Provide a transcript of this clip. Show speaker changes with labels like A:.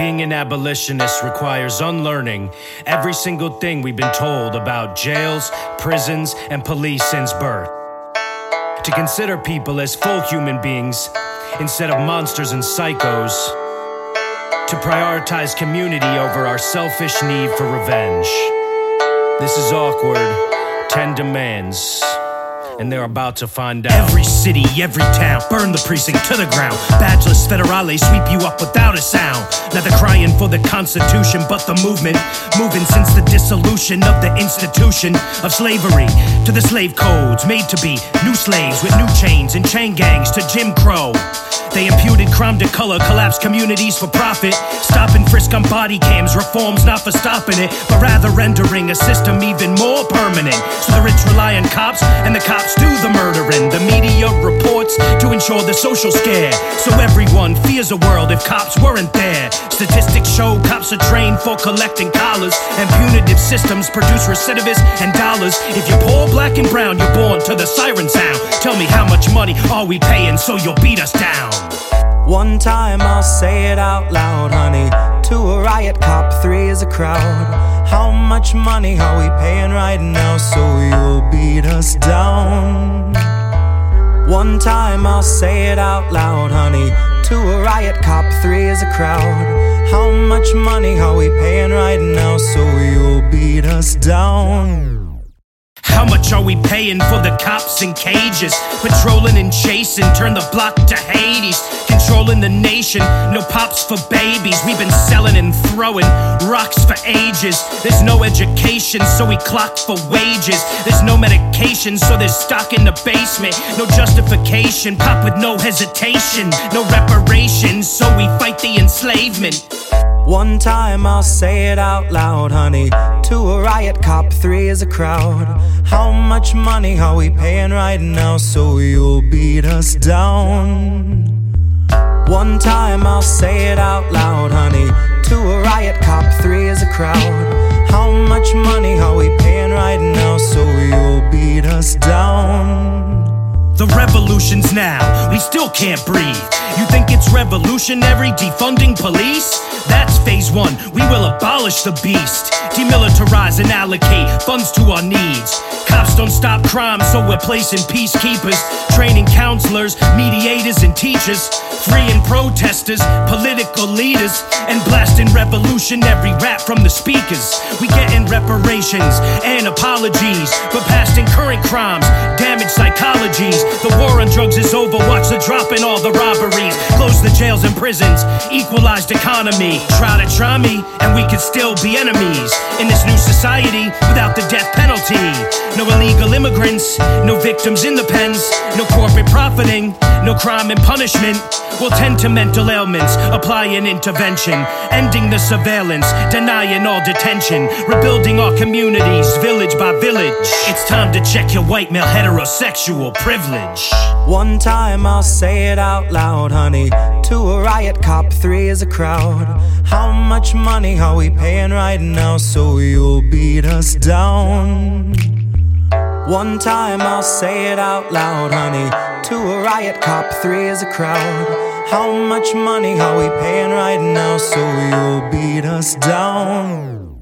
A: Being an abolitionist requires unlearning every single thing we've been told about jails, prisons, and police since birth. To consider people as full human beings instead of monsters and psychos. To prioritize community over our selfish need for revenge. This is AWKWORD. 10 demands and they're about to find out. Every city, every town, burn the precinct to the ground. Badgeless federales sweep you up without a sound. Neither crying for the Constitution, but the movement. Moving since the dissolution of the institution of slavery to the slave codes made to be new slaves with new chains and chain gangs to Jim Crow. They imputed crime to color, collapsed communities for profit. Stopping frisk on body cams, reforms not for stopping it, but rather rendering a system even more permanent. So the rich rely on cops, and the cops do the murdering. The media reports to ensure the social scare. So everyone fears a world if cops weren't there. Statistics show cops are trained for collecting collars, and punitive systems produce recidivists and dollars. If you're poor, black, and brown, you're born to the siren sound. Tell me how much money are we paying so you'll beat us down?
B: One time I'll say it out loud, honey. Two a riot cop, three is a crowd. How much money are we paying right now so you'll beat us down? One time I'll say it out loud, honey. Two a riot cop, three is a crowd. How much money are we paying right now so you'll beat us down?
A: How much are we paying for the cops in cages? Patrolling and chasing, turn the block to Hades. Controlling the nation, no pops for babies. We've been selling and throwing rocks for ages. There's no education, so we clock for wages. There's no medication, so there's stock in the basement. No justification, pop with no hesitation. No reparations, so we fight the enslavement.
B: One time I'll say it out loud, honey. Two a riot cop, three is a crowd. How much money are we paying right now so you'll beat us down? One time I'll say it out loud, honey. Two a riot cop, three is a crowd. How much money are we paying right now so you'll beat us down?
A: The revolution's now, we still can't breathe. You think it's revolutionary defunding police? One, we will abolish the beast. Demilitarize and allocate funds to our needs. Cops don't stop crime, so we're placing peacekeepers, training counselors, mediators, and teachers, freeing protesters, political leaders, and blasting revolutionary rap from the speakers. We getting reparations and apologies for past crimes, damaged psychologies. The war on drugs is over, watch the drop in all the robberies. Close the jails and prisons, equalized economy. Try to try me, and we could still be enemies in this new society without the death penalty. No illegal immigrants, no victims in the pens, no corporate profiting, no crime and punishment. We'll tend to mental ailments, apply an intervention, ending the surveillance, denying all detention, rebuilding our communities, village by village. It's time to check your white male heterosexual privilege.
B: One time I'll say it out loud, honey. Two a riot cop, three is a crowd. How much money are we paying right now so you'll beat us down? One time I'll say it out loud, honey. Two a riot cop, three is a crowd. How much money are we paying right now so you'll beat us down?